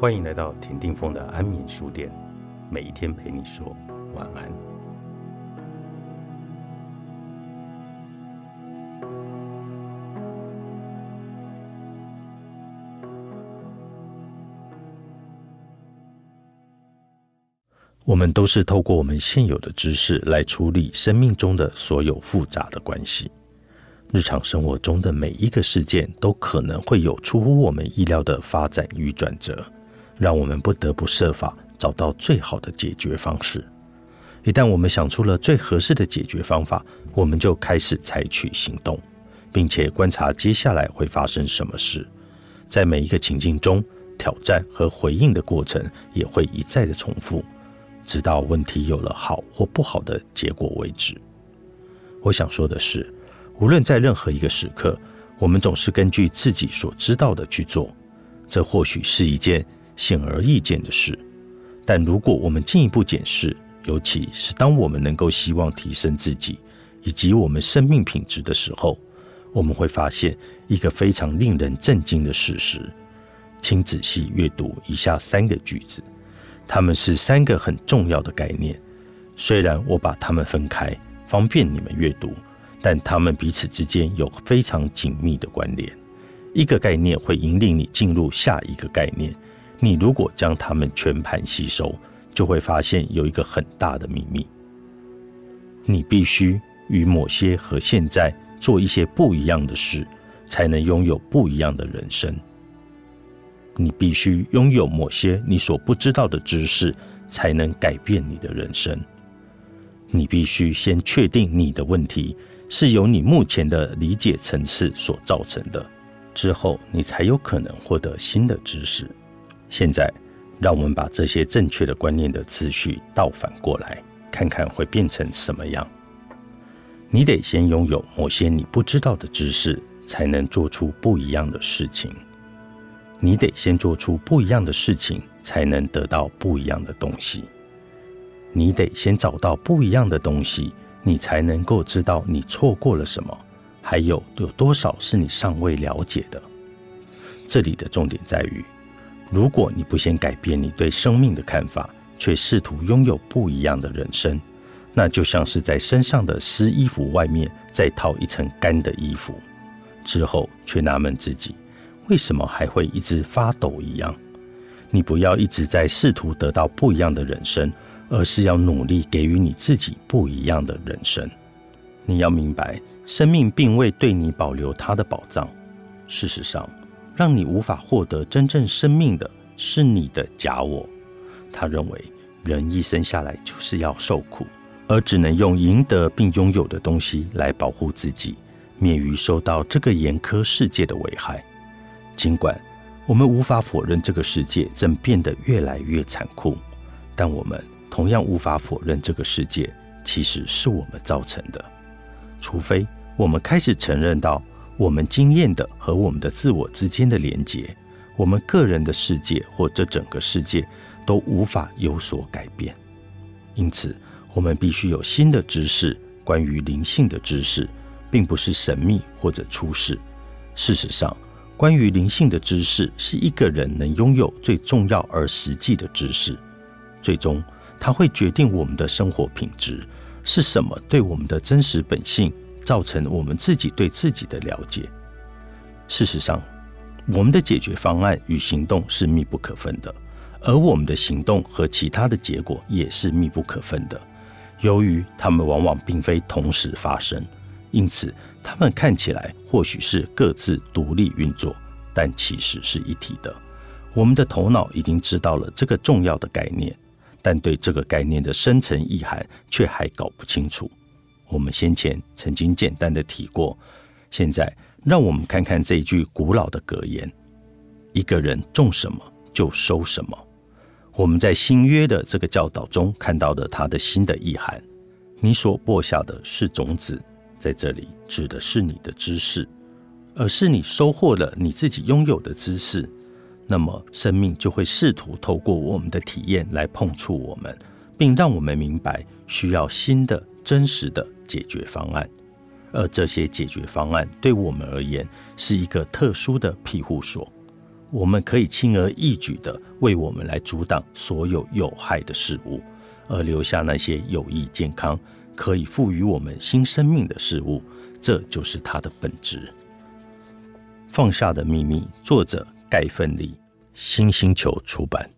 欢迎来到田定峰的安眠书店，每一天陪你说晚安。我们都是透过我们现有的知识来处理生命中的所有复杂的关系。日常生活中的每一个事件都可能会有出乎我们意料的发展与转折，让我们不得不设法找到最好的解决方式。一旦我们想出了最合适的解决方法，我们就开始采取行动，并且观察接下来会发生什么事。在每一个情境中，挑战和回应的过程也会一再的重复，直到问题有了好或不好的结果为止。我想说的是。无论在任何一个时刻，我们总是根据自己所知道的去做，这或许是一件显而易见的事。但如果我们进一步检视，尤其是当我们能够希望提升自己以及我们生命品质的时候，我们会发现一个非常令人震惊的事实。请仔细阅读以下三个句子，它们是三个很重要的概念。虽然我把它们分开，方便你们阅读。但它们彼此之间有非常紧密的关联。一个概念会引领你进入下一个概念。你如果将它们全盘吸收，就会发现有一个很大的秘密：你必须与某些和现在做一些不一样的事，才能拥有不一样的人生。你必须拥有某些你所不知道的知识，才能改变你的人生。你必须先确定你的问题。是由你目前的理解层次所造成的，之后你才有可能获得新的知识。现在，让我们把这些正确的观念的次序倒反过来，看看会变成什么样。你得先拥有某些你不知道的知识，才能做出不一样的事情。你得先做出不一样的事情，才能得到不一样的东西。你得先找到不一样的东西。你才能够知道你错过了什么，还有有多少是你尚未了解的。这里的重点在于，如果你不先改变你对生命的看法，却试图拥有不一样的人生，那就像是在身上的湿衣服外面再套一层干的衣服，之后却纳闷自己为什么还会一直发抖一样。你不要一直在试图得到不一样的人生。而是要努力给予你自己不一样的人生。你要明白，生命并未对你保留它的宝藏。事实上，让你无法获得真正生命的是你的假我。他认为，人一生下来就是要受苦，而只能用赢得并拥有的东西来保护自己，免于受到这个严苛世界的危害。尽管我们无法否认这个世界正变得越来越残酷，但我们。同样无法否认，这个世界其实是我们造成的。除非我们开始承认到，我们经验的和我们的自我之间的连结，我们个人的世界或这整个世界都无法有所改变。因此，我们必须有新的知识，关于灵性的知识，并不是神秘或者出世。事实上，关于灵性的知识是一个人能拥有最重要而实际的知识。最终。它会决定我们的生活品质是什么，对我们的真实本性造成我们自己对自己的了解。事实上，我们的解决方案与行动是密不可分的，而我们的行动和其他的结果也是密不可分的。由于它们往往并非同时发生，因此它们看起来或许是各自独立运作，但其实是一体的。我们的头脑已经知道了这个重要的概念。但对这个概念的深层意涵却还搞不清楚。我们先前曾经简单的提过，现在让我们看看这一句古老的格言：一个人种什么就收什么。我们在新约的这个教导中看到了它的新的意涵：你所播下的是种子，在这里指的是你的知识，而是你收获了你自己拥有的知识。那么，生命就会试图透过我们的体验来碰触我们，并让我们明白需要新的、真实的解决方案。而这些解决方案对我们而言是一个特殊的庇护所。我们可以轻而易举的为我们来阻挡所有有害的事物，而留下那些有益健康、可以赋予我们新生命的事物。这就是它的本质。放下的秘密，作者盖奋利，新星球出版。